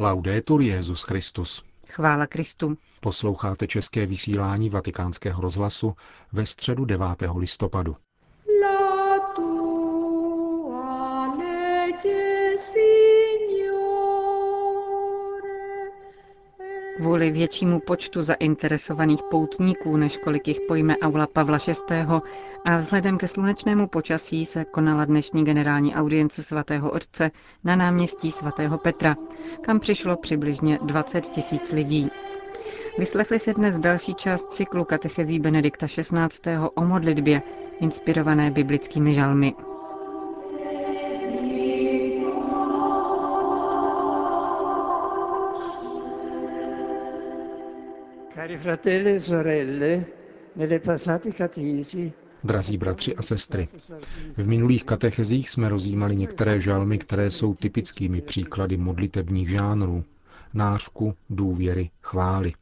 Laudetur Jezus Christus. Chvála Kristu. Posloucháte české vysílání Vatikánského rozhlasu ve středu 9. listopadu. Kvůli většímu počtu zainteresovaných poutníků, než kolik jich pojme aula Pavla VI. a vzhledem ke slunečnému počasí se konala dnešní generální audience svatého otce na náměstí svatého Petra, kam přišlo přibližně 20 tisíc lidí. Vyslechli se dnes další část cyklu katechezí Benedikta XVI. o modlitbě, inspirované biblickými žalmy. Cari fratelli e sorelle, nelle passate catechesi Drazí bratři a sestry, v minulých katechezích jsme rozjímali některé žalmy, které jsou typickými příklady modlitebních žánrů. Nářku, důvěry, chvály.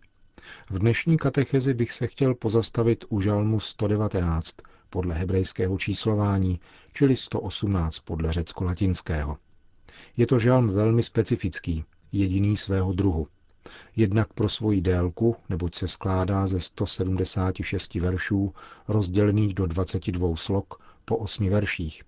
V dnešní katechezi bych se chtěl pozastavit u žalmu 119 podle hebrejského číslování, čili 118 podle řecko-latinského. Je to žalm velmi specifický, jediný svého druhu. Jednak pro svoji délku, neboť se skládá ze 176 veršů, rozdělených do 22 slok po 8 verších.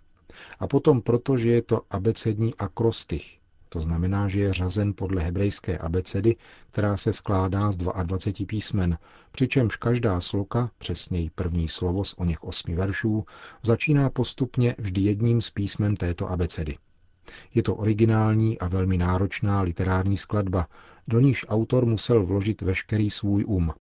A potom proto, že je to abecední akrostych, to znamená, že je řazen podle hebrejské abecedy, která se skládá z 22 písmen, přičemž každá sloka, přesněji první slovo z o něch osmi veršů, začíná postupně vždy jedním z písmen této abecedy. Je to originální a velmi náročná literární skladba, do níž autor musel vložit veškerý svůj um.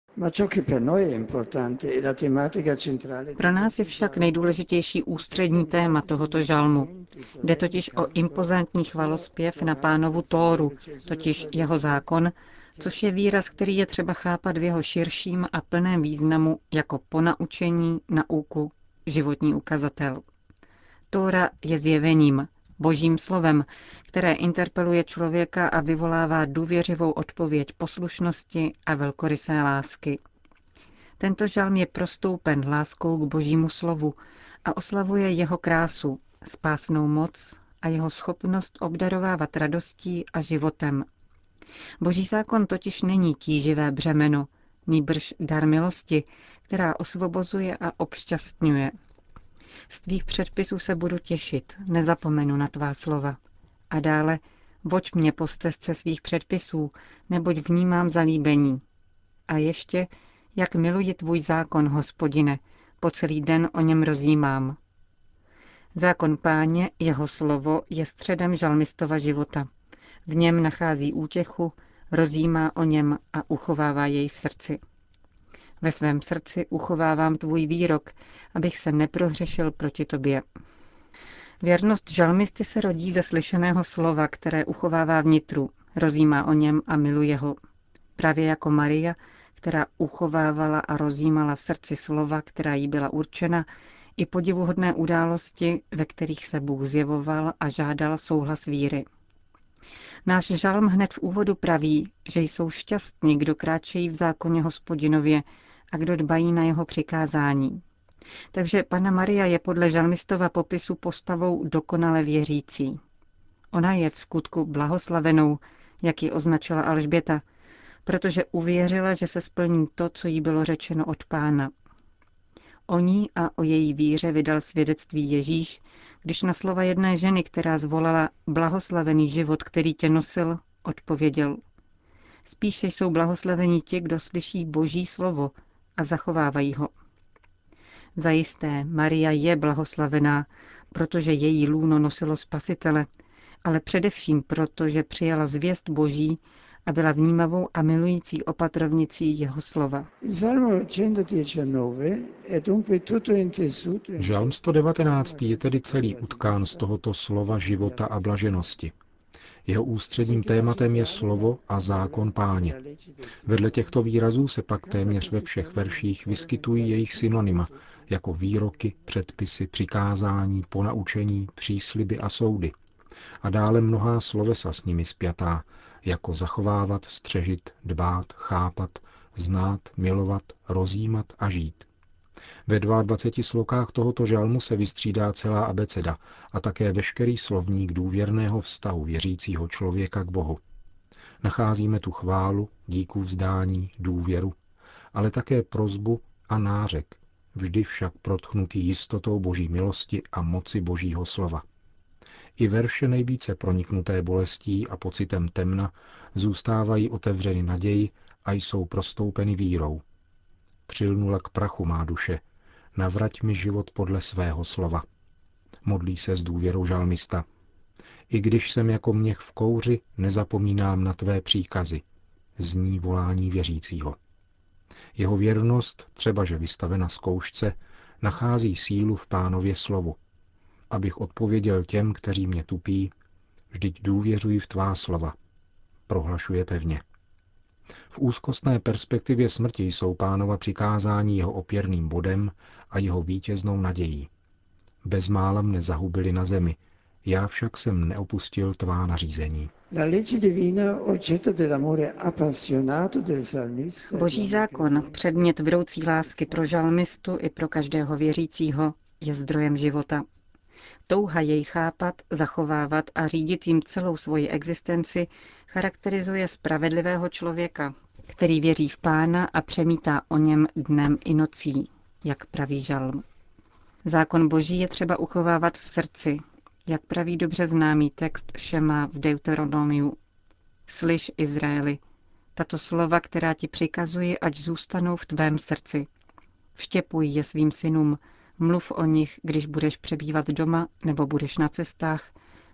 Pro nás je však nejdůležitější ústřední téma tohoto žalmu. Jde totiž o impozantní chvalospěv na pánovu Tóru, totiž jeho zákon, což je výraz, který je třeba chápat v jeho širším a plném významu jako ponaučení, nauku, životní ukazatel. Tóra je zjevením, božím slovem, které interpeluje člověka a vyvolává důvěřivou odpověď poslušnosti a velkorysé lásky. Tento žalm je prostoupen láskou k božímu slovu a oslavuje jeho krásu, spásnou moc a jeho schopnost obdarovávat radostí a životem. Boží zákon totiž není tíživé břemeno, nýbrž dar milosti, která osvobozuje a obšťastňuje. Z tvých předpisů se budu těšit, nezapomenu na tvá slova. A dále, voď mě po stezce svých předpisů, neboť vnímám zalíbení. A ještě, jak miluji tvůj zákon, hospodine, po celý den o něm rozjímám. Zákon páně, jeho slovo, je středem žalmistova života. V něm nachází útěchu, rozjímá o něm a uchovává jej v srdci. Ve svém srdci uchovávám tvůj výrok, abych se neprohřešil proti tobě. Věrnost žalmisty se rodí ze slyšeného slova, které uchovává vnitru, rozjímá o něm a miluje ho. Právě jako Maria, která uchovávala a rozjímala v srdci slova, která jí byla určena, i podivuhodné události, ve kterých se Bůh zjevoval a žádal souhlas víry. Náš žalm hned v úvodu praví, že jsou šťastní, kdo kráčejí v zákoně hospodinově a kdo dbají na jeho přikázání. Takže Pana Maria je podle žalmistova popisu postavou dokonale věřící. Ona je v skutku blahoslavenou, jak ji označila Alžběta, protože uvěřila, že se splní to, co jí bylo řečeno od pána. O ní a o její víře vydal svědectví Ježíš, když na slova jedné ženy, která zvolala blahoslavený život, který tě nosil, odpověděl. Spíše jsou blahoslavení ti, kdo slyší Boží slovo a zachovávají ho. Zajisté, Maria je blahoslavená, protože její lůno nosilo spasitele, ale především proto, že přijala zvěst Boží a byla vnímavou a milující opatrovnicí jeho slova. Žalm 119 je tedy celý utkán z tohoto slova života a blaženosti. Jeho ústředním tématem je slovo a zákon páně. Vedle těchto výrazů se pak téměř ve všech verších vyskytují jejich synonyma, jako výroky, předpisy, přikázání, ponaučení, přísliby a soudy. A dále mnohá slovesa s nimi spjatá, jako zachovávat, střežit, dbát, chápat, znát, milovat, rozjímat a žít. Ve 22 slokách tohoto žalmu se vystřídá celá abeceda a také veškerý slovník důvěrného vztahu věřícího člověka k Bohu. Nacházíme tu chválu, díku vzdání, důvěru, ale také prozbu a nářek, vždy však protchnutý jistotou boží milosti a moci božího slova. I verše nejvíce proniknuté bolestí a pocitem temna zůstávají otevřeny naději a jsou prostoupeny vírou. Přilnula k prachu má duše, navrať mi život podle svého slova. Modlí se s důvěrou žalmista. I když jsem jako měch v kouři, nezapomínám na tvé příkazy. Zní volání věřícího. Jeho věrnost, třebaže vystavena zkoušce, nachází sílu v pánově slovu. Abych odpověděl těm, kteří mě tupí, vždyť důvěřuji v tvá slova. Prohlašuje pevně. V úzkostné perspektivě smrti jsou pánova přikázání jeho opěrným bodem a jeho vítěznou nadějí. Bezmála mne zahubili na zemi, já však jsem neopustil tvá nařízení. Boží zákon, předmět vroucí lásky pro žalmistu i pro každého věřícího, je zdrojem života. Touha jej chápat, zachovávat a řídit jim celou svoji existenci charakterizuje spravedlivého člověka, který věří v pána a přemítá o něm dnem i nocí, jak praví žalm. Zákon boží je třeba uchovávat v srdci, jak praví dobře známý text Šema v Deuteronomiu. Slyš, Izraeli, tato slova, která ti přikazuji, ať zůstanou v tvém srdci. Vštěpuj je svým synům, mluv o nich, když budeš přebývat doma nebo budeš na cestách,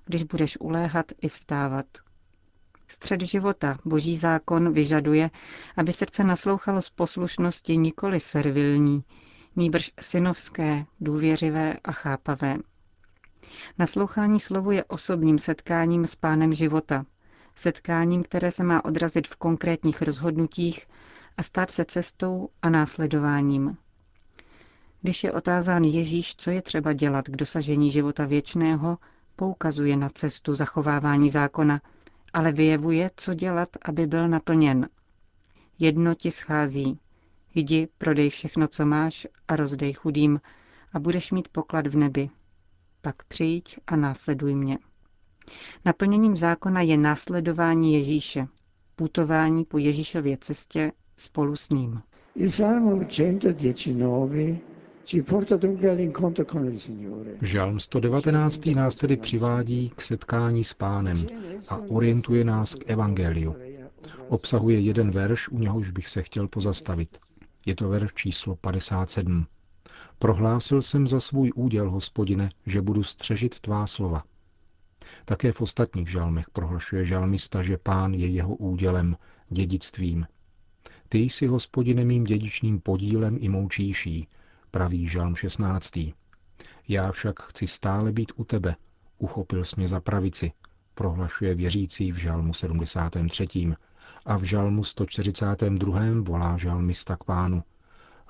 když budeš uléhat i vstávat. Střed života, boží zákon, vyžaduje, aby srdce naslouchalo z poslušnosti nikoli servilní, nýbrž synovské, důvěřivé a chápavé. Naslouchání slovu je osobním setkáním s pánem života, setkáním, které se má odrazit v konkrétních rozhodnutích a stát se cestou a následováním. Když je otázán Ježíš, co je třeba dělat k dosažení života věčného, poukazuje na cestu zachovávání zákona, ale vyjevuje, co dělat, aby byl naplněn. Jedno ti schází. Jdi, prodej všechno, co máš a rozdej chudým a budeš mít poklad v nebi pak přijď a následuj mě. Naplněním zákona je následování Ježíše, putování po Ježíšově cestě spolu s ním. Žalm 119. nás tedy přivádí k setkání s pánem a orientuje nás k evangeliu. Obsahuje jeden verš, u něhož bych se chtěl pozastavit. Je to verš číslo 57. Prohlásil jsem za svůj úděl, hospodine, že budu střežit tvá slova. Také v ostatních žalmech prohlašuje žalmista, že pán je jeho údělem, dědictvím. Ty jsi, hospodine, mým dědičným podílem i moučíší, praví žalm 16. Já však chci stále být u tebe, uchopil jsi mě za pravici, prohlašuje věřící v žalmu 73. A v žalmu 142. volá žalmista k pánu.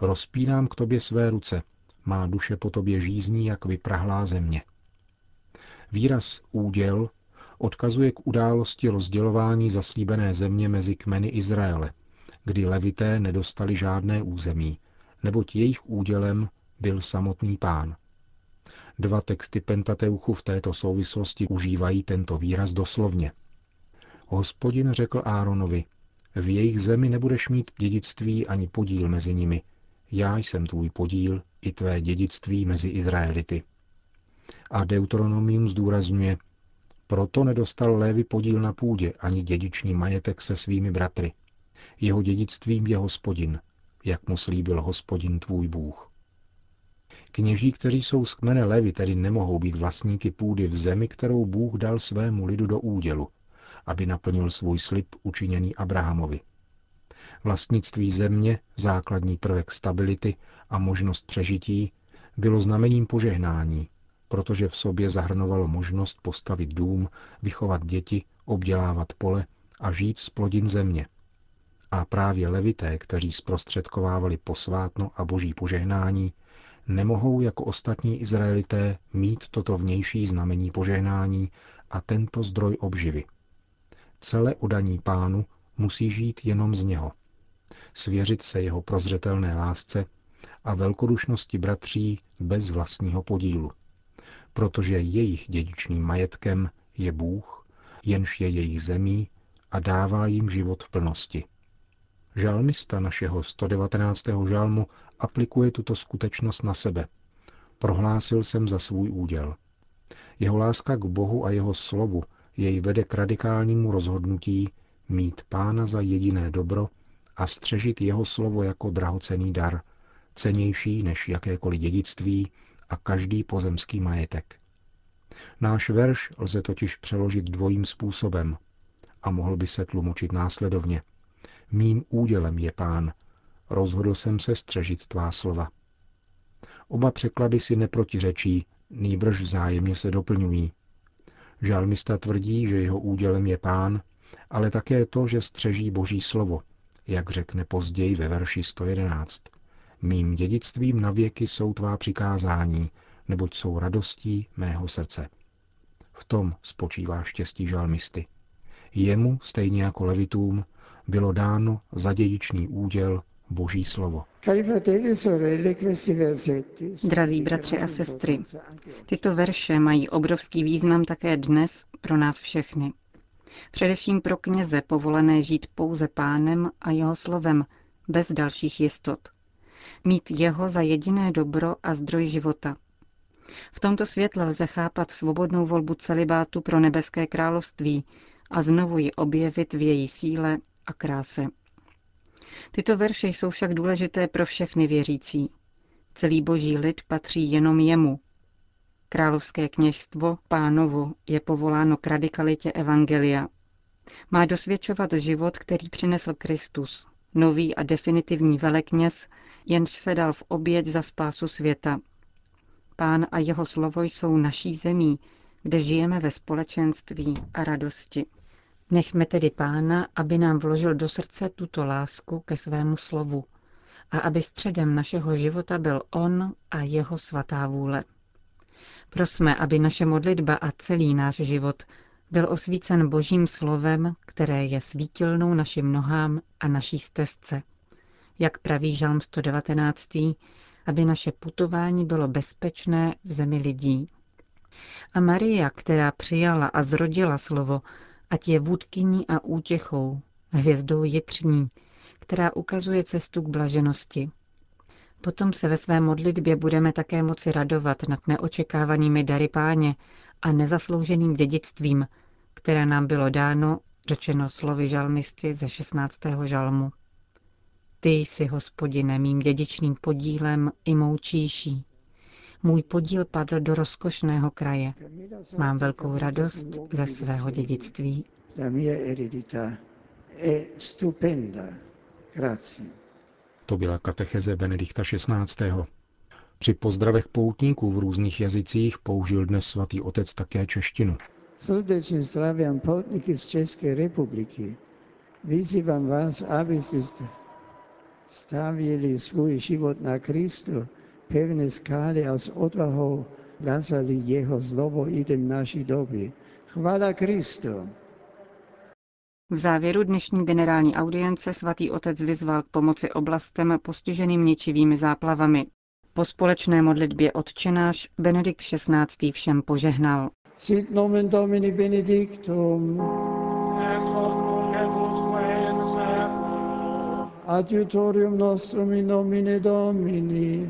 Rozpínám k tobě své ruce, má duše po tobě žízní, jak vyprahlá země. Výraz úděl odkazuje k události rozdělování zaslíbené země mezi kmeny Izraele, kdy levité nedostali žádné území, neboť jejich údělem byl samotný pán. Dva texty Pentateuchu v této souvislosti užívají tento výraz doslovně. Hospodin řekl Áronovi, v jejich zemi nebudeš mít dědictví ani podíl mezi nimi, já jsem tvůj podíl i tvé dědictví mezi Izraelity. A Deuteronomium zdůrazňuje, proto nedostal Lévy podíl na půdě ani dědičný majetek se svými bratry. Jeho dědictvím je hospodin, jak mu slíbil hospodin tvůj Bůh. Kněží, kteří jsou z kmene Levy, tedy nemohou být vlastníky půdy v zemi, kterou Bůh dal svému lidu do údělu, aby naplnil svůj slib učiněný Abrahamovi. Vlastnictví země, základní prvek stability a možnost přežití, bylo znamením požehnání, protože v sobě zahrnovalo možnost postavit dům, vychovat děti, obdělávat pole a žít z plodin země. A právě levité, kteří zprostředkovávali posvátno a boží požehnání, nemohou jako ostatní Izraelité mít toto vnější znamení požehnání a tento zdroj obživy. Celé odaní pánu musí žít jenom z něho. Svěřit se jeho prozřetelné lásce a velkodušnosti bratří bez vlastního podílu. Protože jejich dědičným majetkem je Bůh, jenž je jejich zemí a dává jim život v plnosti. Žalmista našeho 119. žalmu aplikuje tuto skutečnost na sebe. Prohlásil jsem za svůj úděl. Jeho láska k Bohu a jeho slovu jej vede k radikálnímu rozhodnutí mít pána za jediné dobro a střežit jeho slovo jako drahocený dar, cenější než jakékoliv dědictví a každý pozemský majetek. Náš verš lze totiž přeložit dvojím způsobem a mohl by se tlumočit následovně. Mým údělem je pán, rozhodl jsem se střežit tvá slova. Oba překlady si neprotiřečí, nýbrž vzájemně se doplňují. Žalmista tvrdí, že jeho údělem je pán, ale také to, že střeží boží slovo, jak řekne později ve verši 111. Mým dědictvím na věky jsou tvá přikázání, neboť jsou radostí mého srdce. V tom spočívá štěstí žalmisty. Jemu, stejně jako levitům, bylo dáno za dědičný úděl Boží slovo. Drazí bratři a sestry, tyto verše mají obrovský význam také dnes pro nás všechny. Především pro kněze povolené žít pouze pánem a jeho slovem, bez dalších jistot. Mít jeho za jediné dobro a zdroj života. V tomto světle lze chápat svobodnou volbu celibátu pro nebeské království a znovu ji objevit v její síle a kráse. Tyto verše jsou však důležité pro všechny věřící. Celý boží lid patří jenom jemu. Královské kněžstvo, pánovo, je povoláno k radikalitě evangelia. Má dosvědčovat život, který přinesl Kristus, nový a definitivní velekněz, jenž se dal v oběť za spásu světa. Pán a jeho slovo jsou naší zemí, kde žijeme ve společenství a radosti. Nechme tedy Pána, aby nám vložil do srdce tuto lásku ke svému slovu a aby středem našeho života byl On a jeho svatá vůle. Prosme, aby naše modlitba a celý náš život byl osvícen Božím slovem, které je svítilnou našim nohám a naší stezce. Jak praví Žalm 119. aby naše putování bylo bezpečné v zemi lidí. A Maria, která přijala a zrodila slovo, ať je vůdkyní a útěchou, hvězdou jitřní, která ukazuje cestu k blaženosti. Potom se ve své modlitbě budeme také moci radovat nad neočekávanými dary páně a nezaslouženým dědictvím, které nám bylo dáno, řečeno slovy žalmisty ze 16. žalmu. Ty jsi, hospodine, mým dědičným podílem i mou číší. Můj podíl padl do rozkošného kraje. Mám velkou radost ze svého dědictví. To byla katecheze Benedikta XVI. Při pozdravech poutníků v různých jazycích použil dnes svatý otec také češtinu. Srdečně zdravím poutníky z České republiky. Vyzývám vás, abyste stavili svůj život na Kristu, pevné skály a s odvahou hlásali jeho slovo i v naší doby. Chvála Kristu. V závěru dnešní generální audience svatý otec vyzval k pomoci oblastem postiženým ničivými záplavami. Po společné modlitbě odčenáš Benedikt XVI. všem požehnal. Sit nomen Domini benedictum. Adiutorium nostrum in nomine Domini.